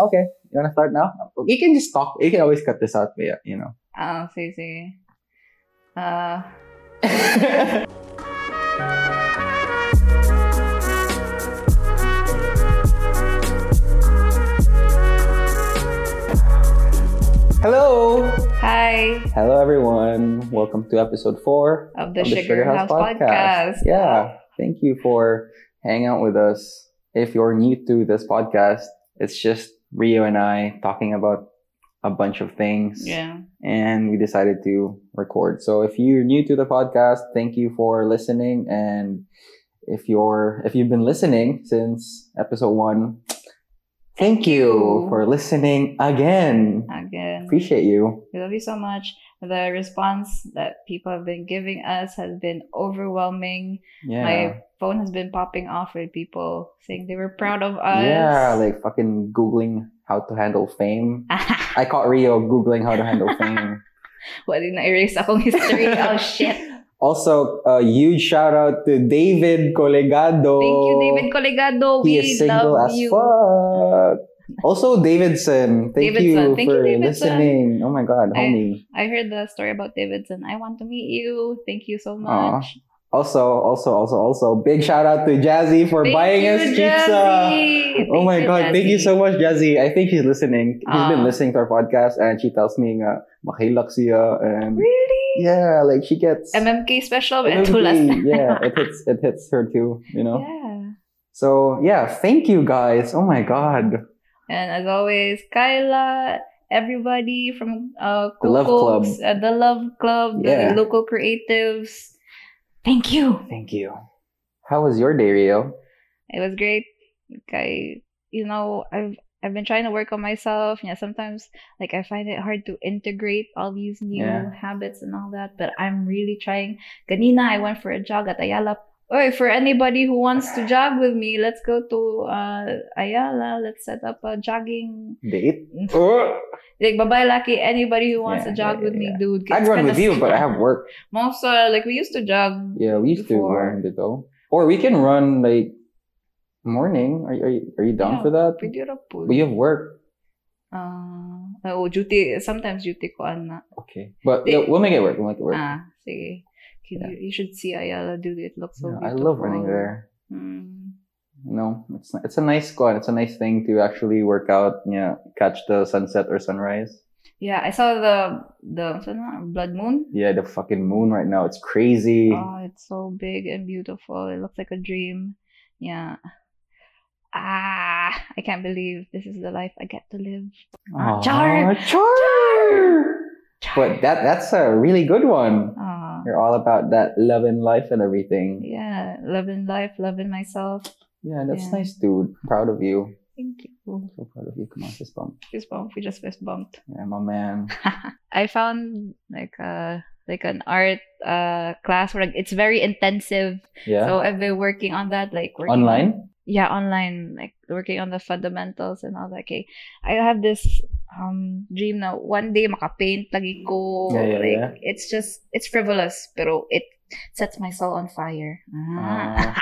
Okay, you wanna start now? You can just talk. You can always cut this out, but yeah, you know. Ah, sige, sige. Ah, Hello, hi hello everyone. Welcome to episode four of the, of Sugar, House, podcast. Yeah, thank you for hanging out with us. If you're new to this podcast, it's just Rio and I talking about a bunch of things. Yeah. and we decided to record. So if you're new to the podcast, thank you for listening. And if you're if you've been listening since episode one, thank you for listening again. Again. Appreciate you. We love you so much. The response that people have been giving us has been overwhelming. Yeah. My phone has been popping off with people saying they were proud of us. yeah, like fucking googling how to handle fame. I caught Rio googling how to handle fame. What did na-erase akong history? oh, shit. Also, a huge shout out to David Colegado. Thank you, David Colegado. He We is single love as you. fuck. Also, Davidson. Thank Davidson. you Thank for Davidson. listening. Oh my god, I- homie. I heard the story about Davidson. I want to meet you. Thank you so much. Also, also, also, also, big shout out to Jazzy for Thank buying you, us pizza. Jazzy. Oh Thank my you, god, thank you so much, Jazzy. I think she's listening. She's been listening to our podcast and she tells me makilak and Really? yeah, like she gets MMK special MMK, and yeah, it hits it hits her too, you know. Yeah. So yeah, thank you guys. Oh my god. And as always, Kyla, everybody from uh, The Love Club. uh, the Love Club, Yeah. the local creatives. Thank you. Thank you. How was your day, Rio? It was great. I, you know, I've I've been trying to work on myself. Yeah, sometimes like I find it hard to integrate all these new Yeah. habits and all that. But I'm really trying. Ganina, I went for a jog at Ayala. Oy, for anybody who wants to jog with me, let's go to uh, Ayala. Let's set up a jogging. Date? Oh. Like, babae, laki, anybody who wants Yeah, to jog yeah, with me, dude. I'd run with you, but I have work. Most, uh, like, we used to jog. Yeah, we used Before. to run though. Or we can run like morning. Are, are, you, are you down Yeah, for that? Pretty rapid. But you have work. Uh, oh, duty. Sometimes duty ko, ana. Okay. But They- yeah, we'll make it work. We'll make it work. Ah, sige. You, Yeah. you should see Ayala, dude. It looks so Yeah, I love running there. Mm. You know, it's it's a nice squad. It's a nice thing to actually work out. Yeah, catch the sunset or sunrise. Yeah, I saw the the what's that na? blood moon. Yeah, the fucking moon right now. It's crazy. Oh, it's so big and beautiful. It looks like a dream. Yeah. Ah, I can't believe this is the life I get to live. Aw, Char! char. But that that's a really good one. Ah, You're all about that love and life and everything. yeah, loving life, loving myself. Yeah, that's Yeah. nice, dude. Proud of you. Thank you. So proud of you. Come on, fist bump. Fist bump. We just fist bumped. Yeah, my man. I found like a like an art uh class where like, it's very intensive. Yeah. So I've been working on that, like working Online? yeah, online, like working on the fundamentals and all that. Okay, I have this um dream na one day makapaint lagi ko. Yeah, yeah, like yeah. it's just it's frivolous, pero it sets my soul on fire. Ah.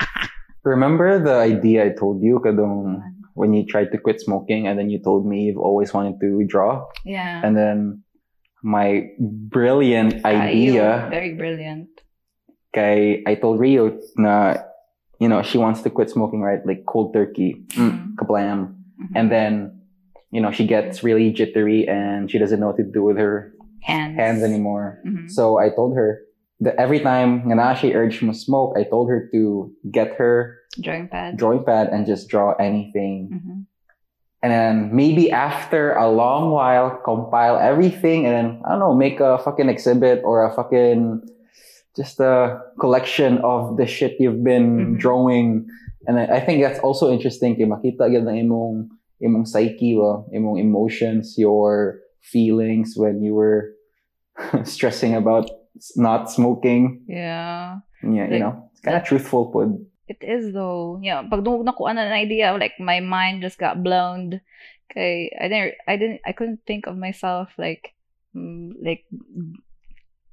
Remember the idea I told you kadong when you tried to quit smoking and then you told me you've always wanted to draw yeah. and then my brilliant idea very brilliant. kay I told Rio na you know she wants to quit smoking right like cold turkey mm, Mhm. kablam Mhm. and then you know she gets really jittery and she doesn't know what to do with her hands hands anymore Mhm. so I told her that every time nga she urged mo smoke I told her to get her Drawing pad. drawing pad and just draw anything Mhm. and then maybe after a long while compile everything and then I don't know make a fucking exhibit or a fucking just a collection of the shit you've been Mhm. drawing and I I think that's also interesting kay makita gyud na imong imong psyche wa, imong emotions your feelings when you were stressing about not smoking Yeah. yeah you know it's kind of truthful pod It is though. Yeah, pag nakuha na ng idea, like my mind just got blown. Kay I didn't I didn't I couldn't think of myself like mm, like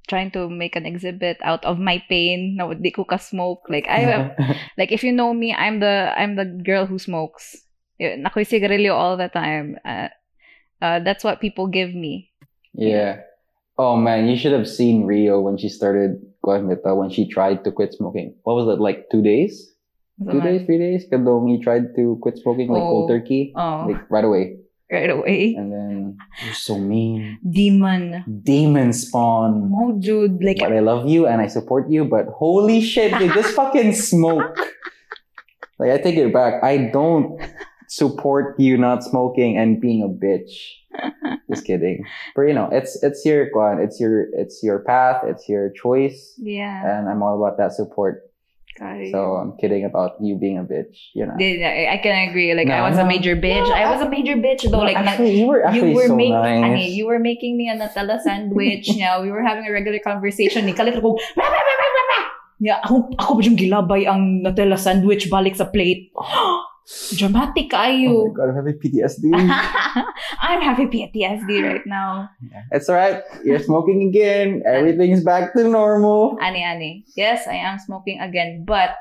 trying to make an exhibit out of my pain na di ko ka smoke like I like if you know me I'm the I'm the girl who smokes yun, ako'y sigarilyo all the time. Uh, uh, that's what people give me. Yeah. Oh man, you should have seen Rio when she started Guamita, when she tried to quit smoking. What was it, like two days? Two days, three days? Kadong he tried to quit smoking like cold Oh. turkey. Oh, Like right away. right away. And then you're so mean. Demon. Demon spawn. Jude. Like, But I love you and I support you, but holy shit, dude, this fucking smoke. Like I take it back. I don't support you not smoking and being a bitch. Just kidding. But you know, it's it's your kwan, it's your it's your path, it's your choice, yeah. and I'm all about that support. Kaya. So I'm kidding about you being a bitch. You know. I I can agree. Like, I No, was a major bitch. I was a major bitch though. No, like, actually, you were actually you were so making nice. ani, you were making me a Nutella sandwich. yeah, we were having a regular conversation. Ni kalit ko. Yeah, ako, ako ba yung gilabay ang Nutella sandwich balik sa plate? Dramatic oh my kayo. god, I'm having PTSD. I'm having PTSD right now. it's alright. You're smoking again. Everything's back to normal. Ani, ani. Yes, I am smoking again. But,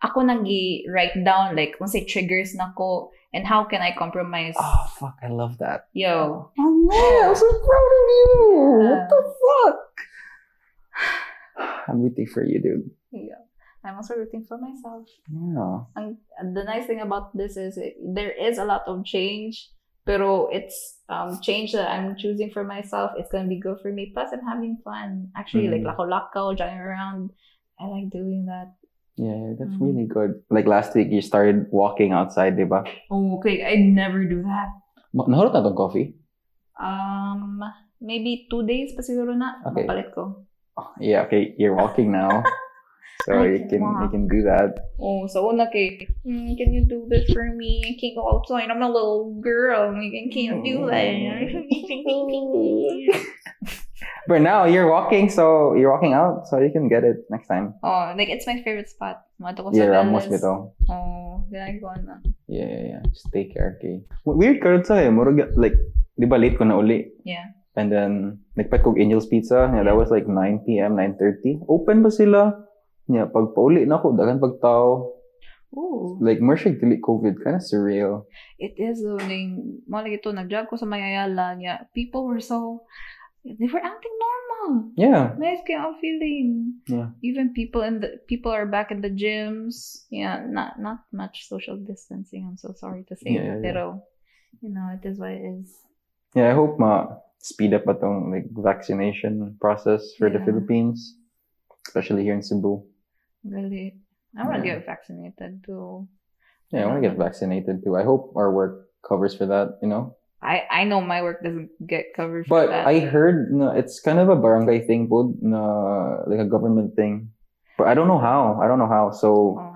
ako nag-write down, like, kung say triggers nako and how can I compromise? Oh fuck, I love that. Yo, Oh man, I'm so proud of you. what the fuck? I'm rooting for you, dude. yeah. I'm also rooting for myself. Yeah. ang the nice thing about this is it, there is a lot of change pero it's um change that I'm choosing for myself it's gonna be good for me plus I'm having fun actually like Mm. lako-lako driving around I like doing that Yeah, that's Mhm. really good. Like last week, you started walking outside, diba? oh okay I never do that Nahulot na tong coffee? um maybe two days pa siguro na Okay. mapalit ko Oh, yeah, okay. You're walking now. so I you can can you can do that. oh so una kay "Hmm, can you do this for me I can't go outside I'm a little girl I can't do that But now you're walking, so you're walking out, so you can get it next time. Oh, like it's my favorite spot. Ko Yeah, Ramos bito. Oh, ginagawa na. Yeah, yeah, yeah. Just take care, okay? Weird karon sa eh. Murag, like, di ba late ko na uli? Yeah. And then, nagpat kog Angel's Pizza. Yeah, that was like 9 p.m., 9.30. Open ba sila? Yeah, pag pauli na ako, dagan pag tao. Ooh. Like, more siya dili COVID. Kind of surreal. It is though. Ning, malagi ito, nag-jog ko sa Mayayala niya. People were so, they were acting normal. Yeah. Nice kaya ang feeling. Yeah. Even people in the, people are back in the gyms. Yeah, not, not much social distancing. I'm so sorry to say. Yeah, yeah, yeah. Pero, you know, it is what it is. Yeah, I hope ma speed up atong like vaccination process for the Philippines, especially here in Cebu. Really. I want to Yeah. get vaccinated too. Yeah, I want to get vaccinated too. I hope our work covers for that, you know? I, I know my work doesn't get covered for But. I heard no, it's kind of a barangay thing, but na, like a government thing. But I don't know how. I don't know how. So Oh.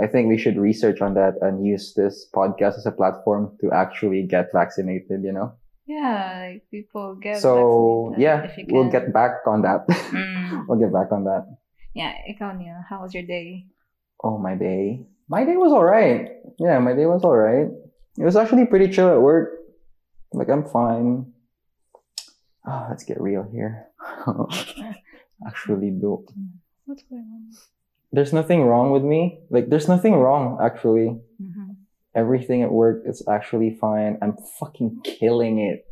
I think we should research on that and use this podcast as a platform to actually get vaccinated, you know? Yeah, like people get so yeah, we'll get back on that. Mm. we'll get back on that. Yeah, ikaw niya, how was your day? Oh, my day. My day was alright. Yeah, my day was alright. It was actually pretty chill at work. Like, I'm fine. Ah, let's get real here. actually, do. What's going on? There's nothing wrong with me. Like, there's nothing wrong, actually. Mm-hmm. Everything at work is actually fine. I'm fucking killing it.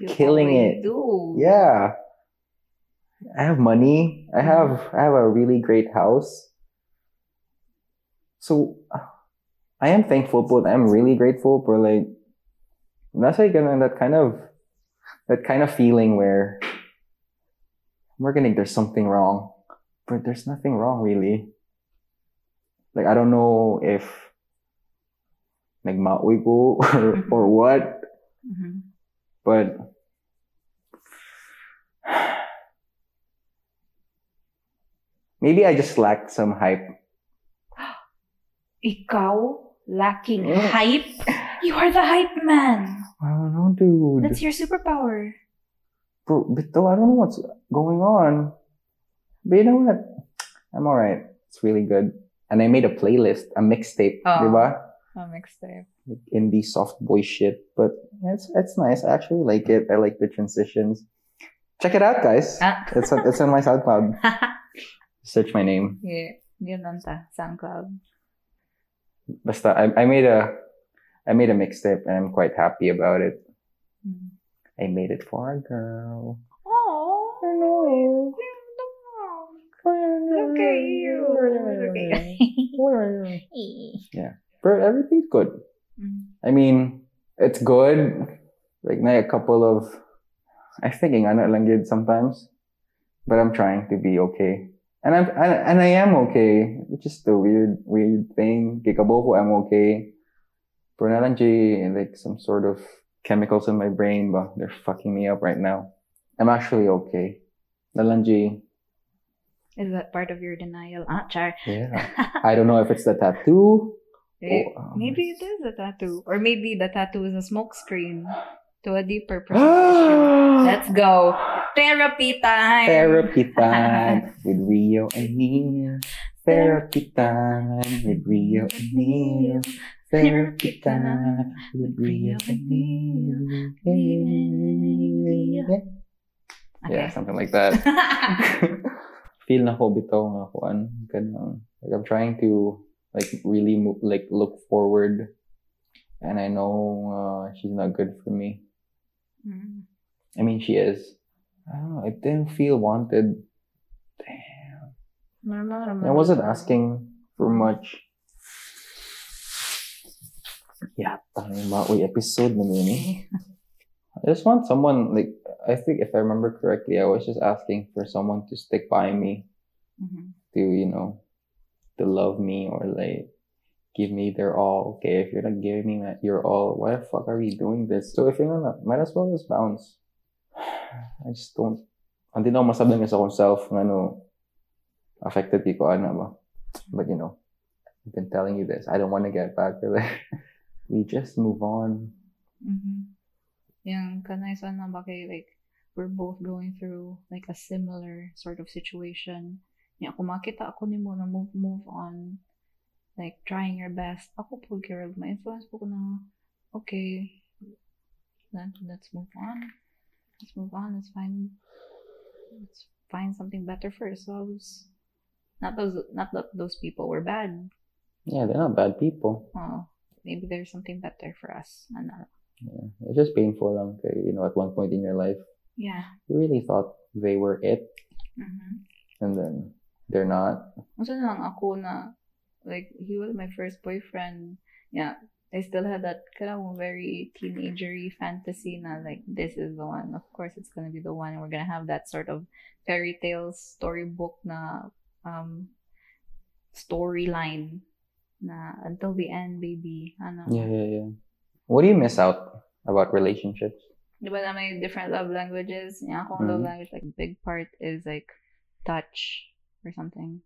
You Killing it. Do. Yeah. I have money. I have I have a really great house. So I am thankful, but I'm really grateful for like that's like that kind of that kind of feeling where we're gonna there's something wrong, but there's nothing wrong really. Like I don't know if nagmaoy ko or or what, Mhm. but maybe I just lack some hype. Ikaw, lacking Mm. hype? You are the hype man. I don't know, dude. That's your superpower. Bro, Bito, I don't know what's going on. But you know what? I'm alright. It's really good. And I made a playlist, a mixtape, Oh. diba? Oh, mixtape. Like indie soft boy shit. But it's it's nice. I actually like it. I like the transitions. Check it out, guys. Ah. It's on, it's on my SoundCloud. Search my name. yeah, yun lang ta, SoundCloud. Basta, I, I made a I made a mixtape and I'm quite happy about it. Mm. I made it for a girl. Oh, I know. Look at you. Look at you. But everything's good. Mm. I mean, it's good. Like, na a couple of, I thinking ano lang sometimes, but I'm trying to be okay. And I'm, and, and I am okay. It's just a weird, weird thing. Kikaboko, I'm okay. Pero na lang like some sort of chemicals in my brain, but they're fucking me up right now. I'm actually okay. Na lang Is that part of your denial? Ah, char. Yeah. I don't know if it's the tattoo. Eh, Oh, um, maybe it is a tattoo. Or maybe the tattoo is a smoke screen to a deeper perception. Let's go. Therapy time. Therapy time with Rio and Neil. Therapy time with Rio and Neil. Therapy time with Rio and Neil. Yeah, Okay. something like that. Feel na ko bitaw nga kuan kanang like I'm trying to like really move, like look forward and I know uh, she's not good for me. Mm. I mean she is. I don't know, I didn't feel wanted. Damn. I wasn't asking for much. Yeah, tanging maoy episode na yun. I just want someone like I think if I remember correctly, I was just asking for someone to stick by me Mhm. to you know to love me or like give me their all. Okay, if you're not giving me that your all, why the fuck are we doing this? So if you're not, might as well just bounce. I just don't. Hindi na ako masabi nga sa akong self nga no affected ko ano ba. But you know, I've been telling you this. I don't want to get back to there. we just move on. Mhm. Yung kanay sana ba kay like we're both going through like a similar sort of situation. Nya kung makita ako nimo na move move on like trying your best. Ako po girl, ma influence po ko na okay. Let, let's move on. Let's move on. Let's find let's find something better for ourselves. Not those not that those people were bad. Yeah, they're not bad people. Oh, maybe there's something better for us. Ano. Yeah, it's just painful lang. kay, You know, at one point in your life, Yeah. you really thought they were it, Mhm. and then they're not. Masa lang ako na, like, he was my first boyfriend. Yeah, I still had that kind of very teenagery fantasy na, like, this is the one. Of course, it's gonna be the one. And we're gonna have that sort of fairy tale storybook na, um, storyline na until the end, baby. Ano. Yeah, yeah, yeah. What do you miss out about relationships? Di ba na may different love languages? Yung akong love language, like, big part is, like, touch or something.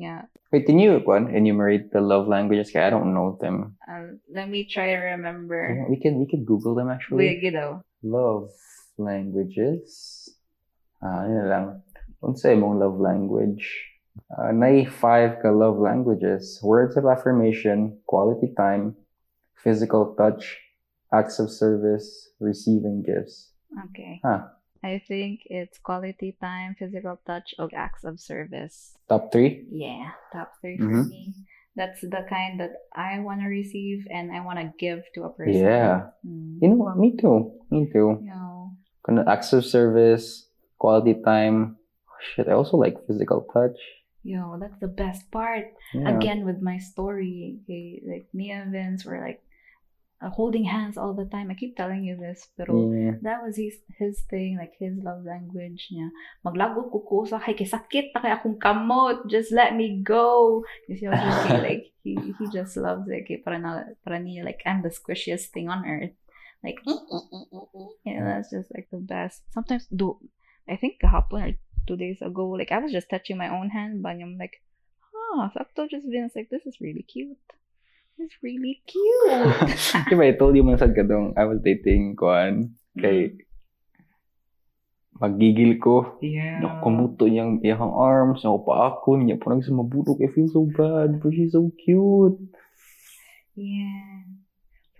Yeah. Wait, can you one enumerate the love languages? I don't know them. Um, let me try to remember. We can we can Google them actually. Wait, you know. Love languages. Ah, yun lang. Unsa imong love language? Uh, nay five ka love languages. Words of affirmation, quality time, physical touch, acts of service, receiving gifts. Okay. Huh. I think it's quality time, physical touch, or acts of service. Top three? Yeah, top 3 for Mhm. me. That's the kind that I want to receive and I want to give to a person. Yeah. Mm. You know what? Me too. Me too. You know, Kana acts of service, quality time. Oh, shit, I also like physical touch. yo, that's the best part. Yeah. Again, with my story, okay, like me and Vince were like uh, holding hands all the time. I keep telling you this, pero Yeah. that was his his thing, like his love language niya. Maglagod ko ko sa kay sakit na kay akong kamot. Just let me go. You see how he like he he just loves it. Kay para na para niya like I'm the squishiest thing on earth. Like yeah, that's just like the best. Sometimes do I think kahapon or two days ago, like I was just touching my own hand, but I'm like, ah, sakto just Vince like this is really cute. It's really cute. diba, I told you man sad ka dong, I was dating kuan kay magigil ko. yeah. Naku, kumuto niyang iyang arms, naku pa ako, niya parang sa mabulok. I feel so bad, but she's so cute. Yeah.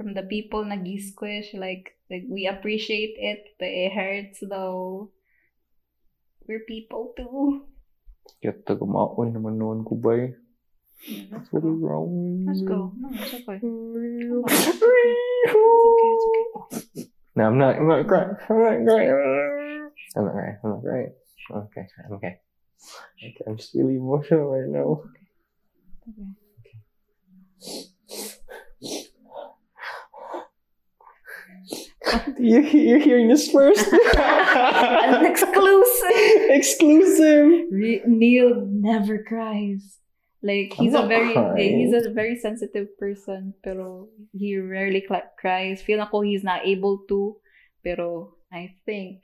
From the people na squish like, like we appreciate it, but it hurts though. We're people too. Kaya taga maoy naman noon ko ba eh. Let's go. Let's go. No, it's okay. No, It's okay, it's okay. I'm not. I'm not crying. I'm not crying. I'm not crying. I'm not crying. Okay, I'm okay. Okay, I'm just really emotional right now. Okay. You, you're hearing this first. An exclusive. Exclusive. Re- Neil never cries. Like he's a very crying. he's a very sensitive person, pero he rarely cla- cries. Feel ako he's not able to, pero I think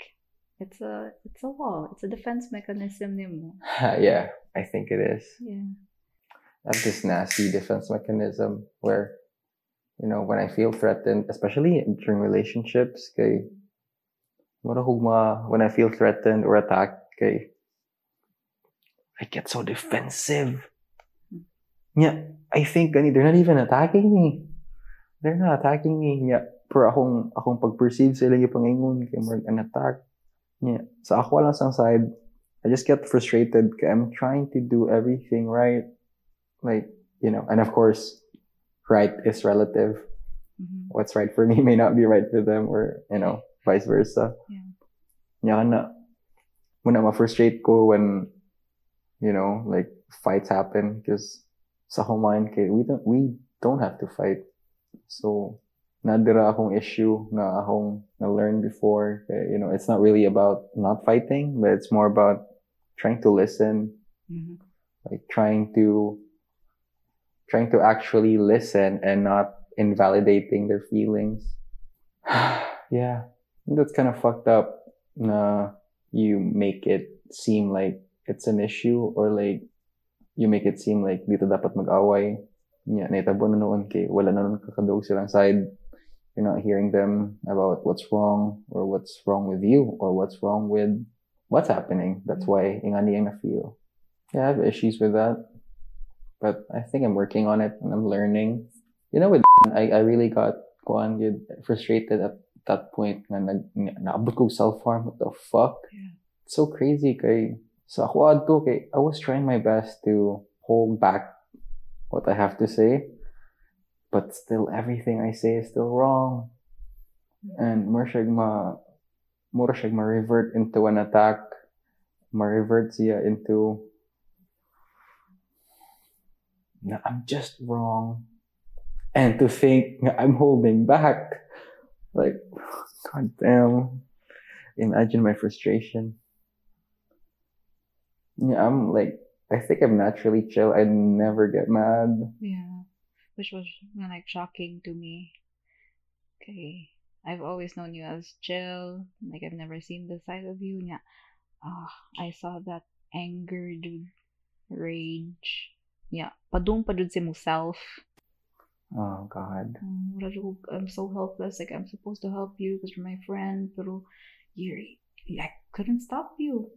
it's a it's a wall. It's a defense mechanism nimo. yeah, I think it is. Yeah. Have this nasty defense mechanism where, you know, when I feel threatened, especially during relationships, kay, when I feel threatened or attacked, kay, I get so defensive. Yeah, I think gani, they're not even attacking me. They're not attacking me. Yeah, pero akong, akong pag-perceive sila yung pangingon kay more an attack. Yeah, sa ako lang sang side, I just get frustrated I'm trying to do everything right. Like, you know, and of course, right is relative. Mhm. What's right for me may not be right for them or, you know, vice versa. Yeah. Yeah, na, muna ma-frustrate ko when, you know, like fights happen because mind, kay, we don't, we don't have to fight. So, nadira akong issue na akong na-learn before. You know, it's not really about not fighting, but it's more about trying to listen, Mhm. like trying to trying to actually listen and not invalidating their feelings. yeah, that's kind of fucked up. You make it seem like it's an issue or like you make it seem like dito dapat mag-away. Yeah, naitabo na noon kay wala na noon kakadog silang side. You're not hearing them about what's wrong or what's wrong with you or what's wrong with what's happening. That's mm-hmm. why ingani ang na feel. Yeah, I have issues with that. But I think I'm working on it and I'm learning. You know, with I, I really got kuan frustrated at that point nga nag naabot ko self harm. What the fuck? Yeah. It's so crazy kay sa ako adto kay I was trying my best to hold back what I have to say. But still everything I say is still wrong. And ma more siya ma-revert into an attack. Ma-revert siya into na I'm just wrong. And to think I'm holding back. Like, god damn. Imagine my frustration. Yeah, I'm like, I think I'm naturally chill. I never get mad. Yeah. Which was like shocking to me. Okay. I've always known you as chill. Like I've never seen the side of you. Yeah. Ah, I saw that anger, dude. Rage. Yeah. Padung pa dun si self. Oh god. Um, siya I'm so helpless. Like I'm supposed to help you because you're my friend. Pero you're, I couldn't stop you.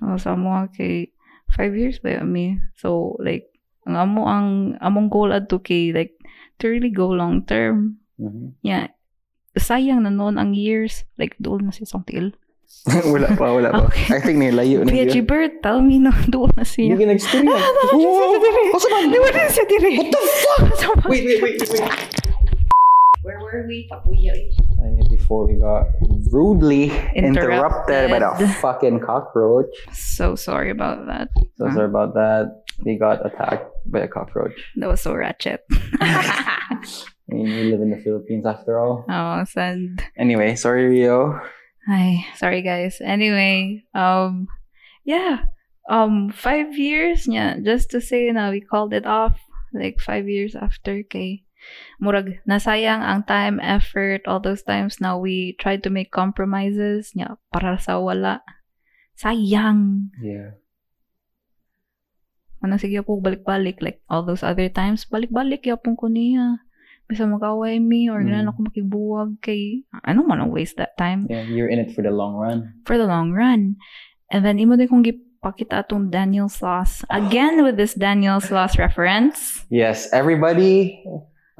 Oh, sa mo kay five years yun, me? So, like, ang amo ang among goal adto kay like to really go long term. Mhm. Yeah. Sayang na noon ang years. Like, doon na si Song Til. wala pa, wala pa. Okay. I think nilayo na yun. Gilbert, tell me na doon na siya. Hindi nag-stream. Ah, bakit siya dire? Asa man? Di ba na siya dire? What the fuck? Wait, wait, wait, wait. Where were we? Papuya. Before we got rudely interrupted, by the fucking cockroach. So sorry about that. So sorry about that. We got attacked by a cockroach. That was so ratchet. I mean, we live in the Philippines after all. oh, sad. Anyway, sorry, Rio. Hi, sorry guys. Anyway, um, yeah, um, five years yeah, Just to say na we called it off like five years after kay murag nasayang ang time, effort, all those times now we tried to make compromises nya para sa wala. Sayang. Yeah. Ano sige po balik-balik like all those other times balik-balik yapon ko niya. Bisa mag-away me or Mm. ako makibuwag kay I don't wanna waste that time. Yeah, you're in it for the long run. for the long run. And then, imo din kong gipakita atong Daniel Sloss. Again with this Daniel Sloss reference. Yes, everybody,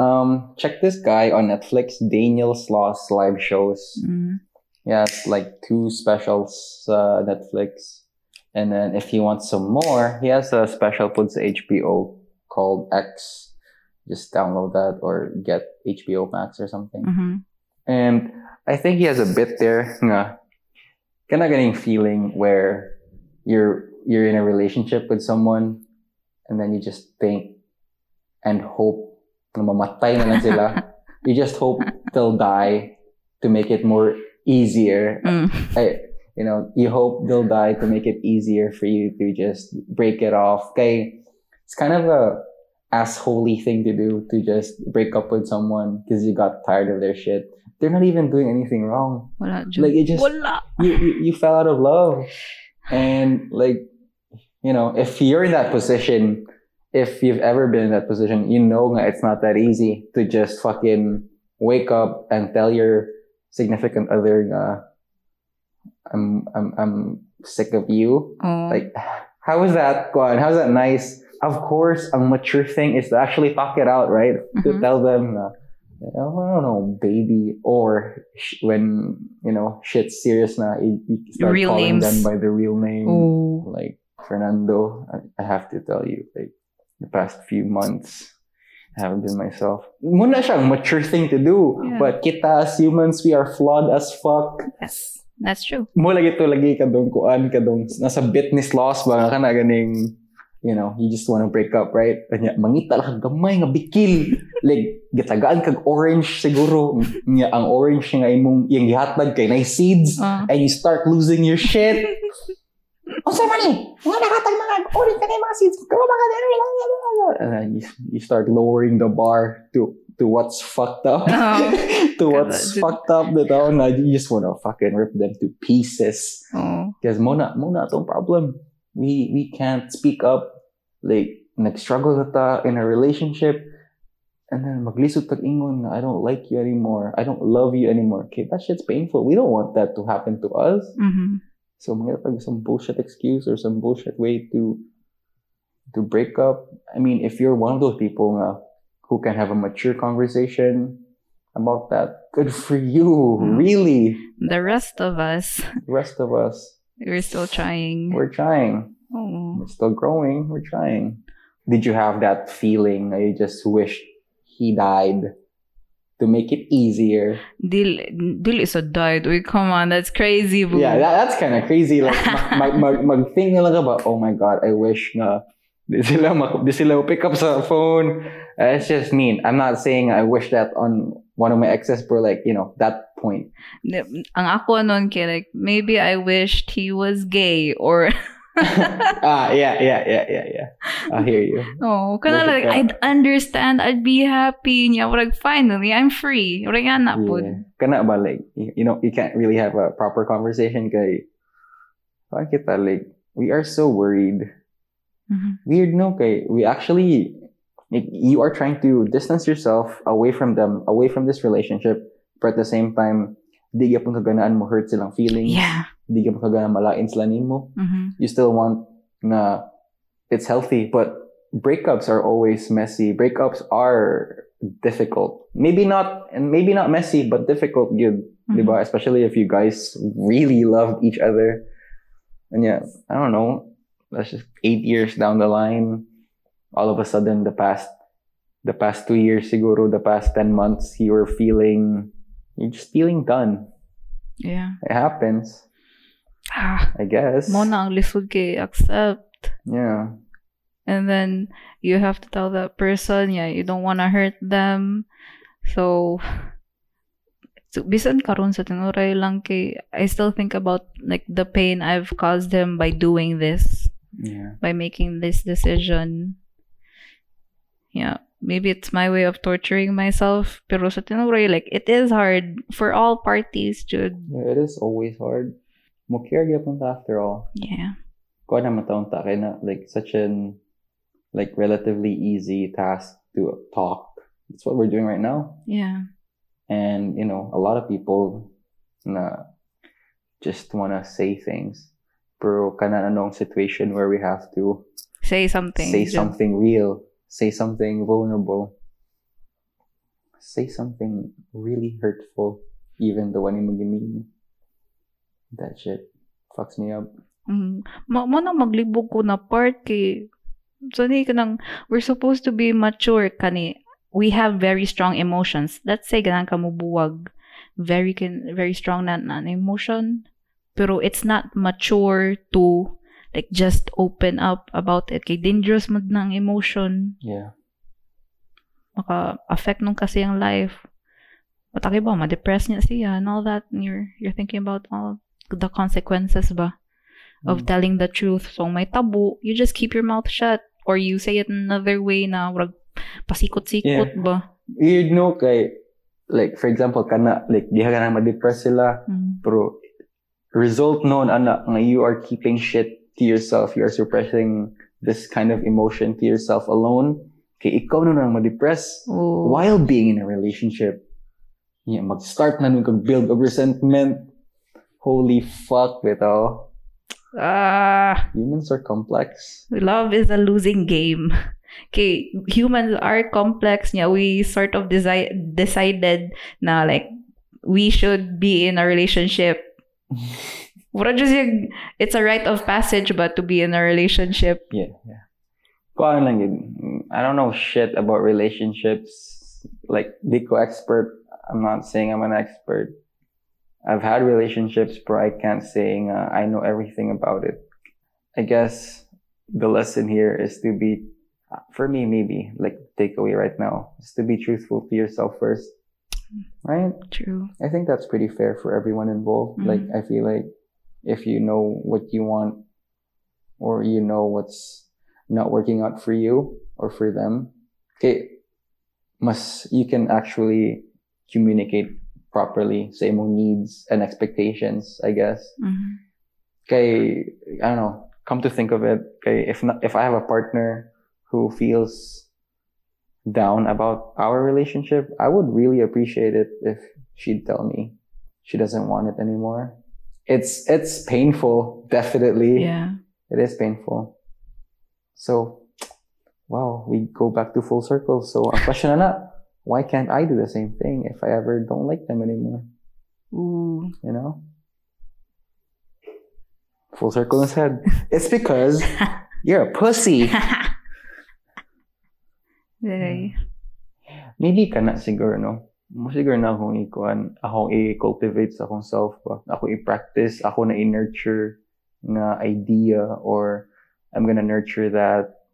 um, check this guy on Netflix, Daniel Sloss live shows. Mm. Yeah, it's like two specials, uh, Netflix. And then if he wants some more, he has a special put sa HBO called X. Just download that or get HBO Max or something. Mhm. And I think he has a bit there Kind of getting feeling where you're you're in a relationship with someone and then you just think and hope na mamatay na lang sila. you just hope they'll die to make it more easier. Mm. I, you know, you hope they'll die to make it easier for you to just break it off. Kay, it's kind of a assholey thing to do to just break up with someone because you got tired of their shit. They're not even doing anything wrong. Wala, Like it just Wala. you, you you fell out of love, and like you know, if you're in that position, if you've ever been in that position, you know it's not that easy to just fucking wake up and tell your significant other nga, I'm I'm I'm sick of you. Oh. Like, how is that, Kwan? How's that nice? Of course, a mature thing is to actually talk it out, right? To Mhm. tell them, uh, I don't know, baby, or sh- when you know shit's serious now, you, you start Real calling names. them by the real name. oh. Like Fernando, I, I have to tell you, like the past few months. I haven't been myself. Muna siyang mature thing to do. Yeah. But kita as humans, we are flawed as fuck Yes. That's true. mo lagi to lagi kadong kuan kadong nasa business loss ba nga kana ganing you know you just want to break up right kanya mangita lang kag gamay nga bikil like gitagaan kag orange siguro nga ang orange nga imong yung gihatag kay nay seeds Oh. and you start losing your shit Unsa man ni? Nga nakatag mga orange na kay mga seeds. Kamu mga And then you, you start lowering the bar to to what's fucked up. Oh. to what's God. fucked up that oh, na you just want to fucking rip them to pieces. Oh. Because muna, muna itong problem. We, we can't speak up. Like, nag-struggle na ta in a relationship. And then maglisod tag ingon na I don't like you anymore. I don't love you anymore. Okay, that shit's painful. We don't want that to happen to us. Mhm. So mga tag some bullshit excuse or some bullshit way to to break up. I mean, if you're one of those people nga, who can have a mature conversation about that, good for you. Mm. Really. The rest of us, The rest of us, we're still trying. we're trying. oh. We're still growing. We're trying. Did you have that feeling that you just wished he died to make it easier? Dili, dili sa died. Uy, come on. That's crazy, boo. Yeah, that, that's kind of crazy. Like, mag, mag, mag-think na lang ba, oh my God, I wish na di sila, mak- di sila pick up sa phone. Uh, it's just mean. I'm not saying I wish that on one of my exes, but like, you know, that point. Ang ako nun, kay, like, maybe I wished he was gay or... ah, yeah, yeah, yeah, yeah, yeah. I hear you. Oh, kana like. I'd understand, I'd be happy niya. Like, finally, I'm free. Like, na po. Yeah. Kana ba, like, you, know, you can't really have a proper conversation kay, kita, like, we are so worried. Mhm. Weird, no, kay, we actually, like, you are trying to distance yourself away from them, away from this relationship, but at the same time, di ka pang kaganaan mo hurt silang feelings. Yeah. Di ka pang kaganaan malain sila nimo. Mhm. You still want na it's healthy, but breakups are always messy. Breakups are difficult. Maybe not, and maybe not messy, but difficult. Good, Mhm. diba? Especially if you guys really loved each other. And yeah, I don't know. That's just eight years down the line. All of a sudden, the past, the past two years, siguro, the past ten months, you were feeling, you're just feeling done. Yeah. It happens, Ah, I guess. mo na ang lisod kay accept. Yeah. And then you have to tell that person, yeah, you don't want to hurt them. So, so bisan karon sa tinuray lang kay I still think about like the pain I've caused him by doing this, Yeah. by making this decision. Yeah, maybe it's my way of torturing myself. Pero sa tinuray, like it is hard for all parties, Jude. Yeah, it is always hard. Care gyapon ta after all. Yeah. Kuha naman taon ta kay na like such an like relatively easy task to talk. That's what we're doing right now. Yeah. And you know, a lot of people na just wanna say things. Pero kana anong situation where we have to Say something. say Jude. something real, say something vulnerable, say something really hurtful, even the one in mean. That shit fucks me up. Mm. Ma mo nang maglibog ko na part kay so ni kanang we're supposed to be mature kani. We have very strong emotions. Let's say ganang ka mo buwag very can very strong na, na emotion. Pero it's not mature to like just open up about it. Kay dangerous man ng emotion. Yeah. maka affect nung kasi ang life. Mataki ba, ma-depress niya siya and all that, and you're, you're thinking about all the consequences ba of Mm. telling the truth. So, may tabu, you just keep your mouth shut or you say it another way na wag pasikot-sikot ba. You know kay like for example kana like diha ka na ma-depress sila Mm. pero result noon ana nga you are keeping shit to yourself you are suppressing this kind of emotion to yourself alone kay ikaw na nang ma-depress Oh. while being in a relationship yeah, mag-start na nung kag-build of resentment holy fuck bitaw Ah, humans are complex love is a losing game. Okay, humans are complex niya. We sort of desi- decided na like we should be in a relationship it's a rite of passage but to be in a relationship. Yeah, yeah. Kuan lang yun. I don't know shit about relationships. Like, di expert. I'm not saying I'm an expert. I've had relationships, but I can't say uh, I know everything about it. I guess the lesson here is to be, for me, maybe, like, takeaway right now, is to be truthful to yourself first. Right? True. I think that's pretty fair for everyone involved. Mhm. Like, I feel like if you know what you want or you know what's not working out for you or for them, okay, must, you can actually communicate properly sa imong needs and expectations, I guess. Mhm. Okay, I don't know. Come to think of it, okay, if not, if I have a partner who feels down about our relationship, I would really appreciate it if she'd tell me she doesn't want it anymore. It's it's painful, definitely. Yeah. It is painful. So, wow, we go back to full circle. So, ang question na, why can't I do the same thing if I ever don't like them anymore? Ooh. You know? Full circle is head. It's because you're a pussy. Yay. Mm. Maybe ka na siguro, no? Mo siguro na akong ikuan, akong i-cultivate sa akong self ba? Ako i-practice, ako na i-nurture nga idea or I'm gonna nurture that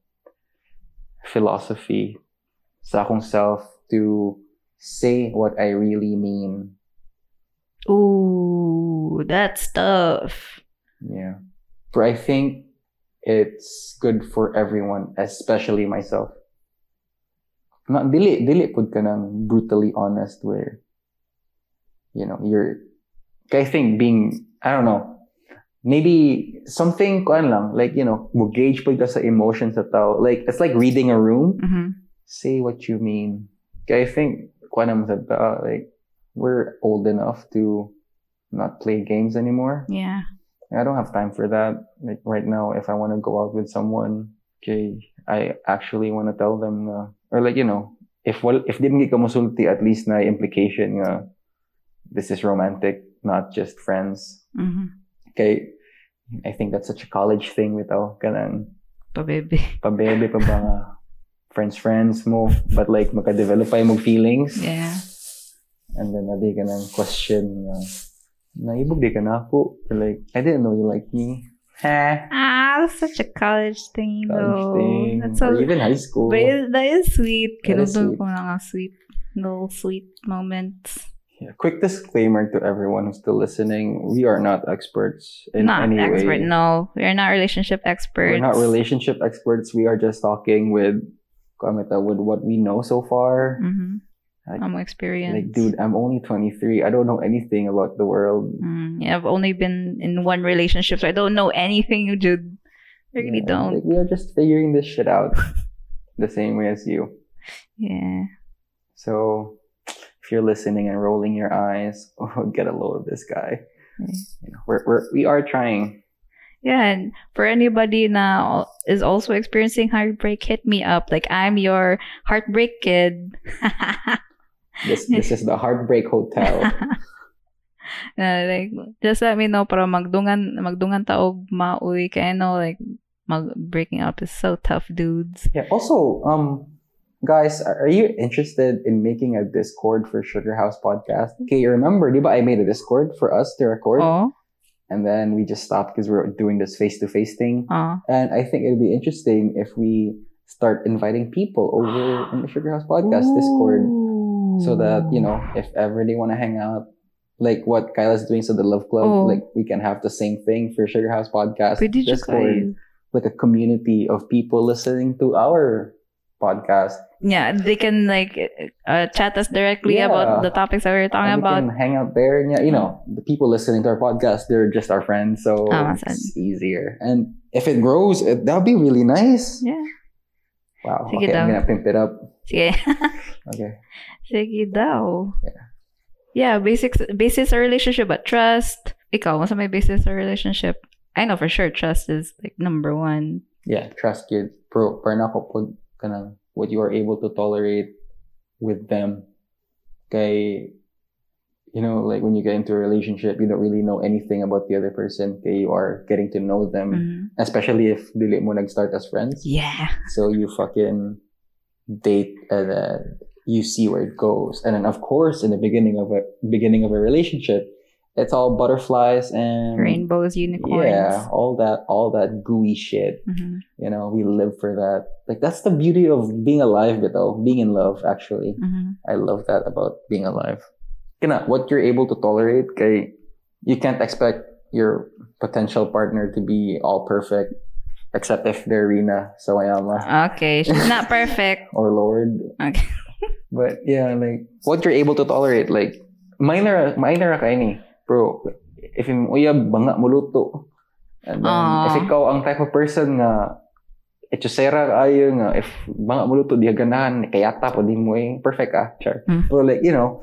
philosophy sa akong self to say what I really mean. Ooh, that's tough. Yeah. But I think it's good for everyone, especially myself. Na, dili, dili pud ka nang brutally honest where, you know, you're, I think being, I don't know, maybe something, kuan lang, like, you know, mo gauge pud ka sa emotions sa tao. Like, it's like reading a room. Mhm. Say what you mean. I think, naman sa tao, like, we're old enough to not play games anymore. Yeah. I don't have time for that. Like right now, if I want to go out with someone, okay, I actually want to tell them, uh, or like you know, if well, if di mo ka musulti, at least na implication nga this is romantic, not just friends. Mhm. Okay, I think that's such a college thing with all kanang Pa baby. pabebe pa ba friends friends mo, but like maka-develop pa yung feelings, Yeah. and then adi ka ng question nga naibog di ka na ako. Like, I didn't know you like me. Ha? Ah, that's such a college thing college though. thing, That's so or even high school. But it, that is sweet. That is sweet. ko na nga sweet. Little sweet moments. Yeah, quick disclaimer to everyone who's still listening: we are not experts in not any expert. way. No, we're not relationship experts. We're not relationship experts. We are just talking with, with what we know so far. Mm-hmm. Like- I'm experienced. Like, dude, I'm only 23. I don't know anything about the world. Mm, yeah, I've only been in one relationship, so I don't know anything, dude. I really Yeah, don't. Like, we are just figuring this shit out the same way as you. Yeah. So, if you're listening and rolling your eyes, oh, get a load of this guy. Yeah. You know, we're, we're we are trying. Yeah, and for anybody now is also experiencing heartbreak, hit me up. Like I'm your heartbreak kid. This this is the heartbreak hotel. Na, like, just let me know para magdungan, magdungan taog mauwi. Kaya I know, like, mag breaking up is so tough, dudes. Yeah. Also, um, guys, are you interested in making a Discord for Sugar House Podcast? Okay, you remember, di ba I made a Discord for us to record, Oh, and then we just stopped because we were doing this face to face thing. oh. And I think it'd be interesting if we start inviting people over in the Sugar House Podcast Discord, so that you know, if ever they want to hang out. Like what Kyla's doing, so the Love Club, Oh. like we can have the same thing for Sugar House Podcast Discord, like a community of people listening to our podcast. Yeah, they can like uh, chat us directly Yeah. about the topics that we are talking and about. can hang out there. And yeah, you know, the people listening to our podcast, they're just our friends, so Ah, it's easier. And if it grows, it, that'll be really nice. Yeah. Wow. Sige okay, I'm gonna pimp it up. Sige. Okay. Sige daw. Yeah. Yeah, basics basis sa relationship but trust. Ikaw, sa may basis sa relationship? I know for sure trust is like number one. Yeah, trust kids. Pro, na ko po kanang what you are able to tolerate with them. Kay, you know, like when you get into a relationship, you don't really know anything about the other person. Kay you are getting to know them. Mhm. Especially if dili mo nag-start as friends. Yeah. So you fucking date and then you see where it goes. And then of course in the beginning of a beginning of a relationship, it's all butterflies and Rainbows, unicorns. yeah, all that all that gooey shit. Mhm. You know, we live for that. Like that's the beauty of being alive, though. Being in love, actually. Mhm. I love that about being alive. Kana, what you're able to tolerate, kay, you can't expect your potential partner to be all perfect, except if they're Rina Sawayama Okay, she's not perfect. or Lorde. Okay. But yeah, like what you're able to tolerate, like minor, minor ka ini, bro. If yung uyab banga muluto, and then Aw. if ikaw ang type of person nga etusera kaayo nga if banga muluto di ganahan kayata po di mo eh perfect ah, sure. Hmm. So like you know,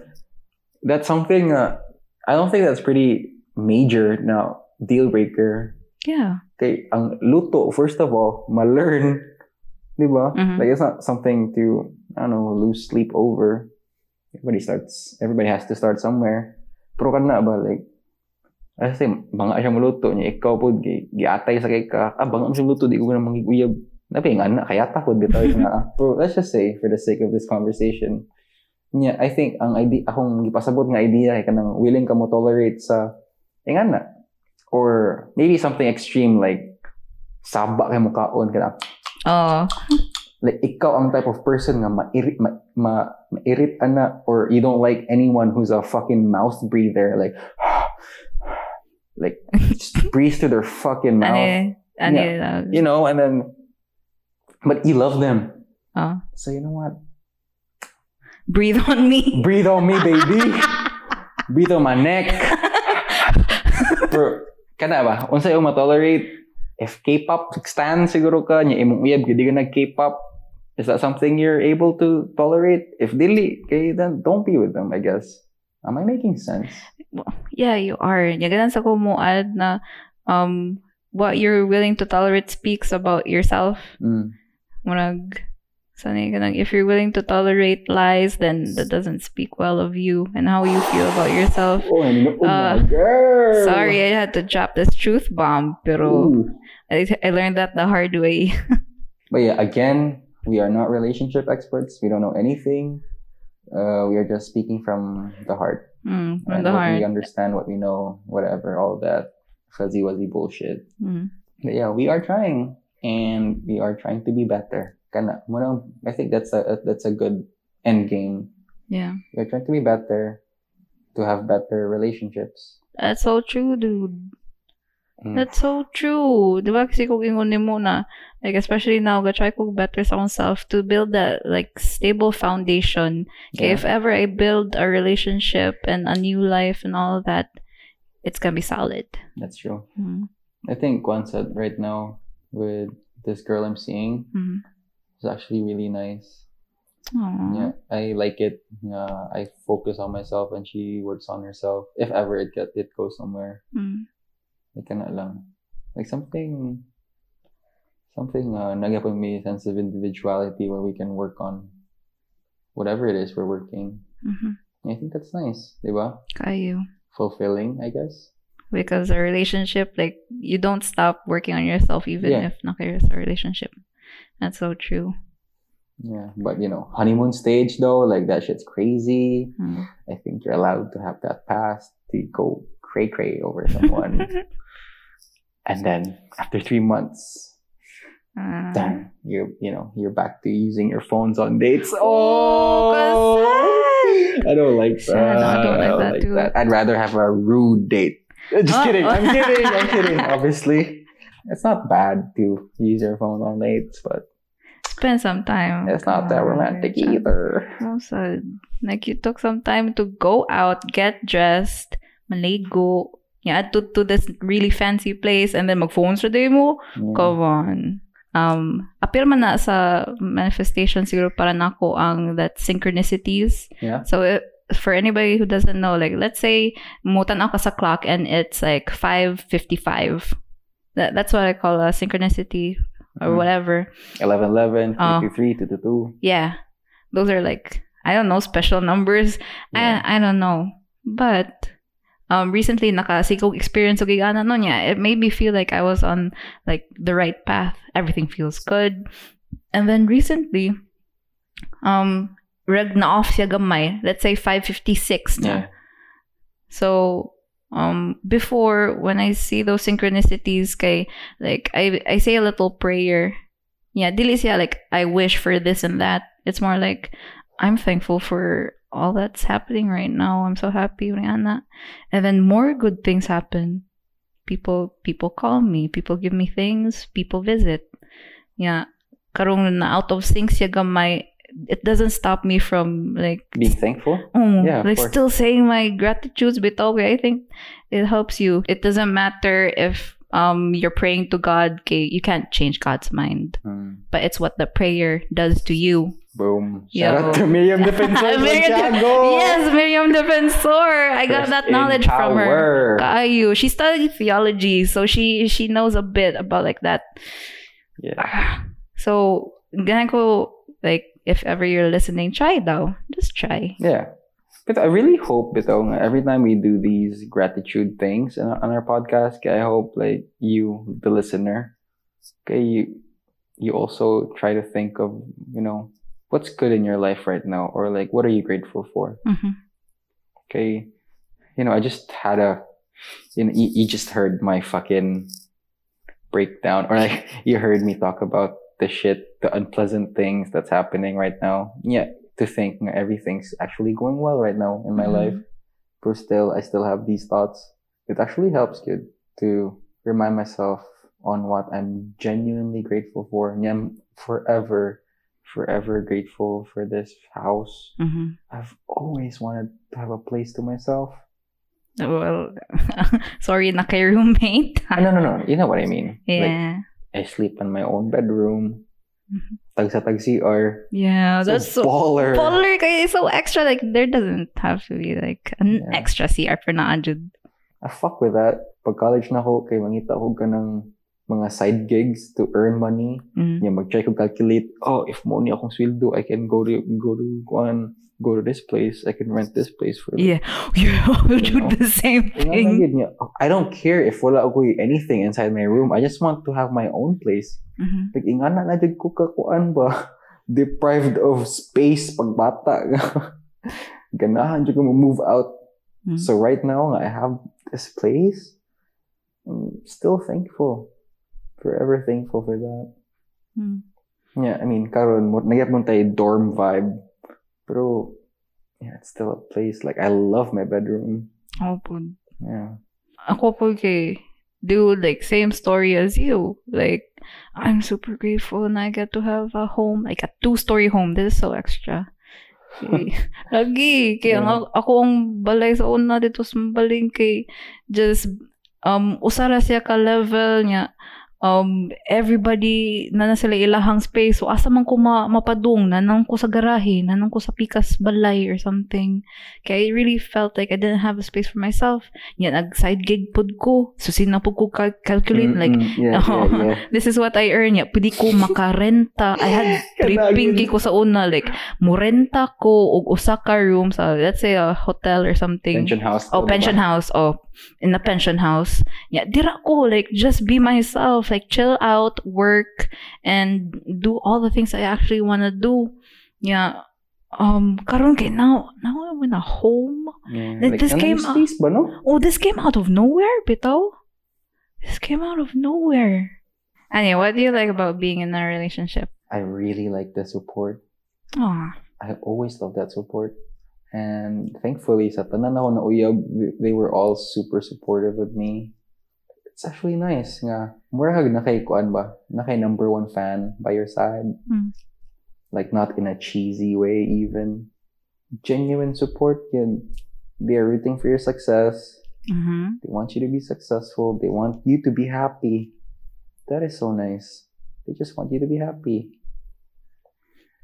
that's something. Uh, I don't think that's pretty major now deal breaker. Yeah. Kay ang luto first of all, ma-learn, di ba? Mhm. Like it's not something to I don't know lose sleep over. Everybody starts. Everybody has to start somewhere. Pero kana ba like I say banga siya maluto niya ikaw po gi giatay sa kay ka ah banga mo siya maluto di ko na mangiguyab nabi nga na kaya ta pod bitaw na pero let's just say for the sake of this conversation yeah I think ang idea akong gipasabot nga idea kay kanang willing ka mo tolerate sa eh nga na or maybe something extreme like saba kay mo kaon kana Oh. Like ikaw ang type of person nga mairit ma, ma mairit ana or you don't like anyone who's a fucking mouth breather like like just breathe through their fucking mouth. Ano, ano Yeah. you know and then but you love them. Oh. so you know what? Breathe on me. breathe on me baby. Breathe on my neck. Bro kana ba? Unsa yung ma-tolerate? If K-pop stan siguro ka nya imong uyab gid ka nag K-pop is that something you're able to tolerate if dili okay then don't be with them I guess am I making sense Yeah, you are. Yan, sa ko mo add na um, what you're willing to tolerate speaks about yourself. mm. Murag, if you're willing to tolerate lies, then that doesn't speak well of you and how you feel about yourself. oh, no, oh Uh, girl Sorry, I had to drop this truth bomb, pero I, I learned that the hard way. But yeah, again, we are not relationship experts. We don't know anything. Uh, we are just speaking from the heart. Mm, from and the what we understand, what we know, whatever, all that fuzzy wuzzy bullshit. Mm. But yeah, we are trying, and we are trying to be better. I think that's a that's a good end game. Yeah. We are trying to be better, to have better relationships. That's so true, dude. Mm. That's so true. Di ba kasi kung ingon mo na, like especially now, ga-try ko better sa self to build that like stable foundation. Okay, Yeah. if ever I build a relationship and a new life and all of that, it's gonna be solid. That's true. Mm. I think one said right now with this girl I'm seeing Mm. is actually really nice. Aw. Yeah, I like it. Uh, I focus on myself and she works on herself. If ever it get it goes somewhere, Mm. Like kana lang. Like something, something. Uh, nagapon may sense of individuality where we can work on whatever it is we're working. Mhm. I think that's nice, di ba? Kayo. fulfilling, I guess. because a relationship like you don't stop working on yourself even Yeah. if nakayears a relationship that's so true Yeah, but you know, honeymoon stage though, like that shit's crazy. Mm. I think you're allowed to have that past to go cray cray over someone, and then after three months, Uh, then you're you know you're back to using your phones on dates. Oh, I don't like that. Sad. I don't like that too. I'd rather have a rude date. Just Oh. kidding. I'm kidding. I'm kidding. Obviously, it's not bad to use your phone on dates, but spend some time it's not that romantic either. So sad. like you took some time to go out get dressed maligo yeah to, to this really fancy place and then mag-phone sa day mo Yeah. Come on. Um, appeal man na sa manifestation siguro para nako ang that synchronicities. Yeah. So it, for anybody who doesn't know, like let's say mutan ako sa clock and it's like 5:55. That that's what I call a synchronicity or Mhm. whatever. 11 11, Oh. 3 2 2. Yeah. Those are like I don't know special numbers. Yeah. I I don't know. But um recently nakasikog experience og gigana no niya. It made me feel like I was on like the right path. Everything feels good. And then recently um reg na off siya gamay. Let's say 556 na. Yeah. So um before when I see those synchronicities kay like I I say a little prayer. Yeah, dili siya like I wish for this and that. It's more like I'm thankful for all that's happening right now. I'm so happy Rihanna. And then more good things happen. People people call me, people give me things, people visit. Yeah. Karong na out of sync siya gamay. It doesn't stop me from like Being thankful. Oh, Yeah, like still saying my gratitudes bitaw I think it helps you. It doesn't matter if um you're praying to God, okay, you can't change God's mind. Mm. But it's what the prayer does to you. Boom. Yo. Shout out to Miriam Defensor Miriam-. Yes, Miriam Defensor. I got First that knowledge from her. Kayu. She studied theology, so she she knows a bit about like that. Yeah. So ko like if ever you're listening, try daw. Just try. Yeah. But I really hope nga, every time we do these gratitude things on, on our podcast, I hope like you, the listener, okay, you you also try to think of, you know, what's good in your life right now or like what are you grateful for? Mhm. Okay. You know, I just had a you know, you, you just heard my fucking breakdown or like you heard me talk about the shit, the unpleasant things that's happening right now. Yeah, to think nga everything's actually going well right now in my Mhm. life. But still, I still have these thoughts. It actually helps, kid, to remind myself on what I'm genuinely grateful for. And I'm forever, forever grateful for this house. Mhm. I've always wanted to have a place to myself. Well, sorry na kay roommate. Ah, no, no, no. You know what I mean. Like, Yeah. I sleep in my own bedroom. Mhm. Tag sa tag CR. yeah, that's so baller. baller kay so extra like there doesn't have to be like an Yeah. extra CR for na. I fuck with that. Pag college na ako, kay mangita ko ka ng mga side gigs to earn money. Mm. Yeah, mag-try ko calculate, oh, if mo ni akong sweldo, I can go to, go to, kuan, go to this place. I can rent this place for Yeah. Yeah, we do know? the same thing. I don't care if wala ako anything inside my room. I just want to have my own place. Mhm. Like, ingana na dyan ko kakuan ba? Deprived of space pag bata. Ganahan dyan ko move out. Mm. So right now, I have this place. I'm still thankful. Forever thankful for that. Mm. Yeah, I mean, karon mo nagyap mo tayo dorm vibe. Pero, yeah, it's still a place. Like, I love my bedroom. Oh, po. Yeah. Ako po kay do like same story as you. Like I'm super grateful and I get to have a home, like a two-story home. This is so extra. Okay. Lagi. Kaya Yeah. nga, ako ang balay sa una dito sa baling kay just um usara siya ka level niya um everybody na na sila ilahang space so asa man ko ma, mapadung nanang ko sa garahe nanang ko sa pikas balay or something kaya I really felt like I didn't have a space for myself yan nag side gig pod ko so sina po ko cal- calculate like Mm, yeah, Oh. yeah, yeah. this is what I earn ya pwede ko makarenta I had tripping Kanagin. ko sa una like murenta ko og usa ka room sa let's say a hotel or something Pension house. Oh, pension house. Oh, in the pension house. Yeah, dira ko like just be myself, like chill out, work, and do all the things I actually wanna do. Yeah. Um, karon kay now, now I'm in a home. Yeah. Like, this came ba, no? Oh, this came out of nowhere, bitaw. This came out of nowhere. Anyway, what do you like about being in a relationship? I really like the support. Oh, I always love that support. And thankfully, sa tanan ako na uyab, they were all super supportive with me. It's actually nice nga. Murag na kay kuan ba? Na kay number one fan by your side. Mm. Like not in a cheesy way even. Genuine support yun. They're rooting for your success. mm-hmm. They want you to be successful. They want you to be happy. That is so nice. They just want you to be happy.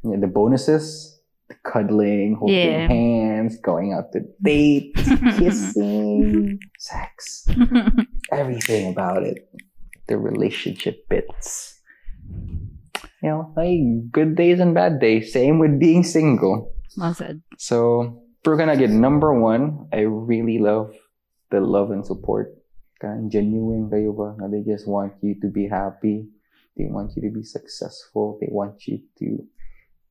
Yeah, the bonuses, the cuddling, holding Yeah. hands, going out to date, kissing, sex, everything about it. The relationship bits. You know, like good days and bad days. Same with being single. well said. So we're gonna get number one. I really love the love and support. Kind genuine kayo ba? Na They just want you to be happy. They want you to be successful. They want you to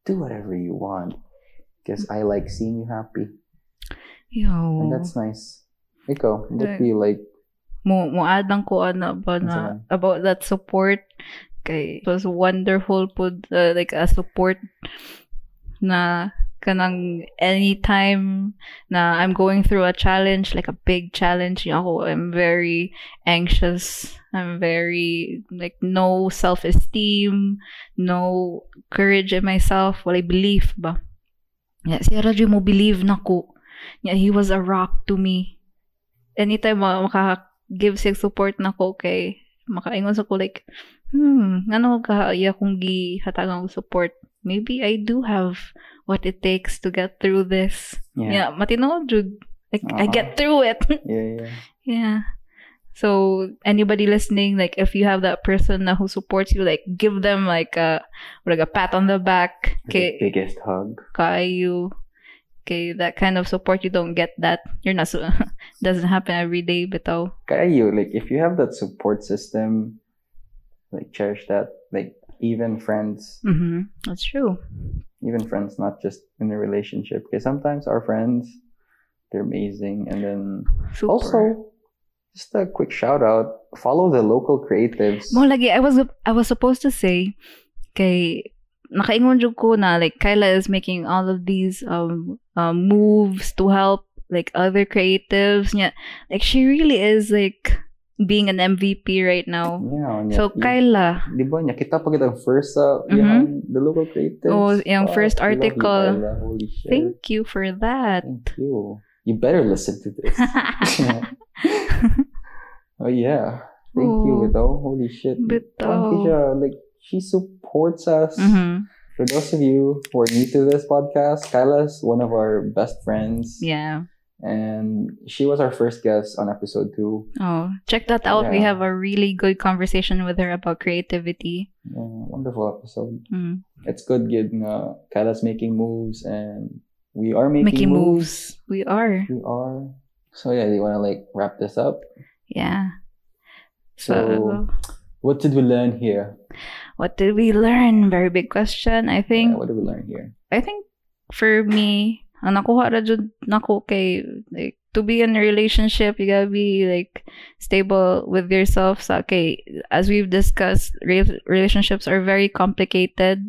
do whatever you want. Because I like seeing you happy. Yo. And that's nice. Ikaw, what do you like? Mo mo add lang ko ano ba na about that support. Kay it was wonderful pud uh, like a support na kanang anytime na I'm going through a challenge like a big challenge you know, I'm very anxious. I'm very like no self-esteem no courage in myself wala belief ba? Yeah, si Radyo mo believe na ko. Yeah, he was a rock to me. Anytime maka give sig support na ko kay makaingon sa ko like hmm ngano ka? Iya kong gi hatagang support. Maybe I do have what it takes to get through this. Yeah, matino jud. Like I Uh-huh. get through it. Yeah, yeah. yeah. So anybody listening like if you have that person na who supports you like give them like a like a pat on the back The kay biggest hug. kayo okay that kind of support you don't get that you're not so doesn't happen every day bitaw Kaya you, like, if you have that support system, like, cherish that. Like, even friends, mm-hmm. that's true even friends, not just in a relationship. Because sometimes our friends, they're amazing. And then Super. also, just a quick shout out: follow the local creatives. more lagi I was I was supposed to say kay nakaingon jud ko na like Kyla is making all of these um, um moves to help like other creatives. Yeah. Like she really is like being an MVP right now. Yeah, and So Kyla, Di ba niya, kita pa kita first sa Mhm. yung the local creatives. Oh, yung Fuck, first you, article. Holy shit. thank you for that. Thank you. You better listen to this. oh yeah. Thank you, Oh. Bito. Holy shit. Bito. Thank you, siya. Like, she supports us. Mhm. For those of you who are new to this podcast, Kyla's one of our best friends. Yeah. And she was our first guest on episode two. Oh, check that out. We have a really good conversation with her about creativity. Yeah, wonderful episode. Mm. It's good getting uh, Kyla's making moves and we are making, Making moves. moves. We are. We are. So yeah, do you want to like wrap this up? Yeah. So, So, what did we learn here? what did we learn? Very big question. I Yeah, think what did we learn here? I think for me, ang nakuha ra jud nako kay like to be in a relationship, you gotta be like stable with yourself. So, okay, as we've discussed, re- relationships are very complicated.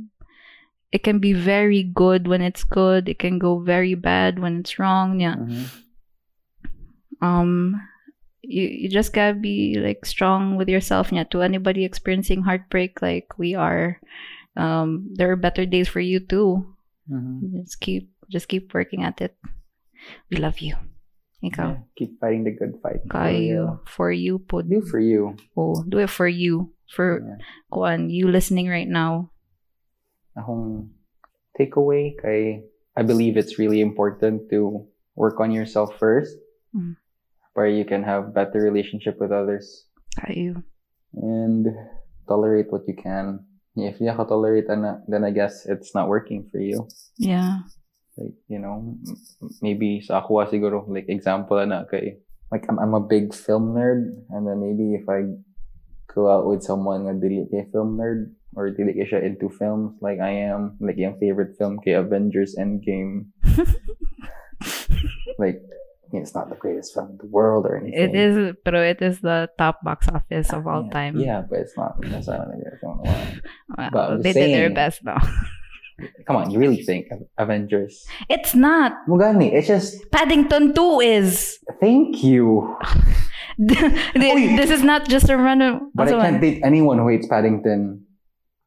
It can be very good when it's good. It can go very bad when it's wrong. Yeah. Mhm. um you you just gotta be like strong with yourself yeah to anybody experiencing heartbreak like we are um there are better days for you too Mhm. just keep just keep working at it we love you Ikaw. Yeah, keep fighting the good fight. Kayo. For you po. Do for you. Oh, do it for you. For Yeah. kuan, you listening right now. Akong takeaway kay I believe it's really important to work on yourself first Mm. Where you can have better relationship with others Kayo. and tolerate what you can. If you can tolerate then I guess it's not working for you. Yeah. Like, you know, maybe sa ako siguro, like example na kay, like I'm, I'm a big film nerd and then maybe if I go out with someone na dili kay film nerd or dili kay siya into films like I am, like yung favorite film kay Avengers Endgame. like, it's not the greatest film in the world or anything. It is, but it is the top box office of all yeah, time. Yeah, but it's not. The greatest film in the world. Well, But they did their best though. Come on, you really think Avengers? It's not. Mugani, it's just Paddington 2 is. thank you. This is not just a random. But I can't one. date anyone who hates Paddington.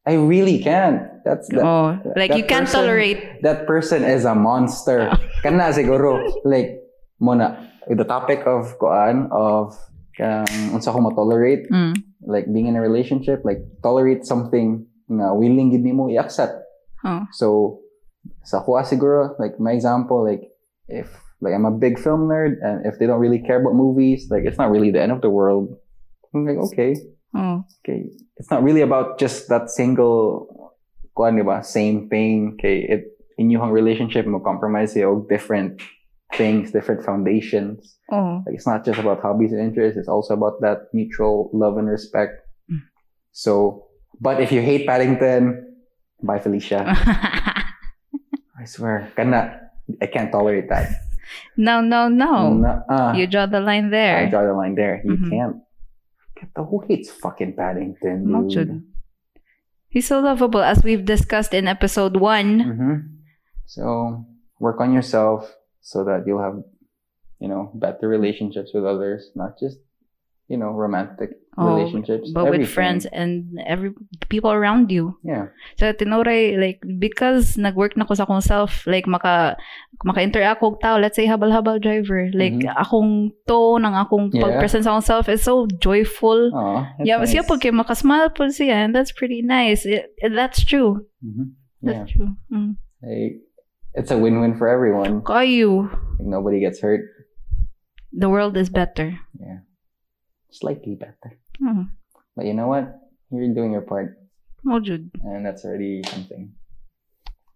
I really can't. That's that, Oh, like that you can't person- tolerate. that person is a monster. Kana siguro like muna the topic of kuan of kang unsa ko tolerate Mm. like being in a relationship like tolerate something na willing gid nimo i-accept. Oh. So sa kuha siguro like my example like if like I'm a big film nerd and if they don't really care about movies like it's not really the end of the world. I'm like okay, Oh. okay. It's not really about just that single kuan di ba same thing okay it inyong relationship mo compromise yung different things different foundations Oh. like it's not just about hobbies and interests it's also about that mutual love and respect Mm. so but if you hate Paddington bye Felicia I swear kana I can't tolerate that no, no, no. Nuh-uh. You draw the line there. I draw the line there you Mhm. can't Get the, who hates fucking Paddington Not dude? should. He's so lovable, as we've discussed in episode one. hmm So work on yourself so that you'll have, you know, better relationships with others, not just, you know, romantic Oh, relationships, but with friends and every people around you. Yeah. So tinuray like because nag-work na ko sa akong self like maka maka-interact og tao let's say habal-habal driver like Mhm. akong tone ng akong Yeah. pag-present sa akong self is so joyful. Oh, yeah, nice. siya pag kay makasmile po siya and that's pretty nice. It, it- that's true. Mhm. Yeah. That's true. Mm. Like, it's a win-win for everyone. Like, nobody gets hurt. the world is better. Yeah. Slightly better. Hmm. But you know what? You're doing your part. Jude. and that's already something.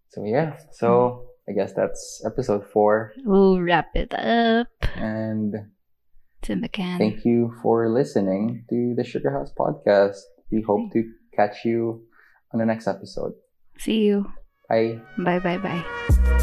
So yeah, so I guess that's episode four, We'll wrap it up. and It's in the can. thank you for listening to the Sugar House podcast. We hope to catch you on the next episode. See you. Bye. Bye bye bye.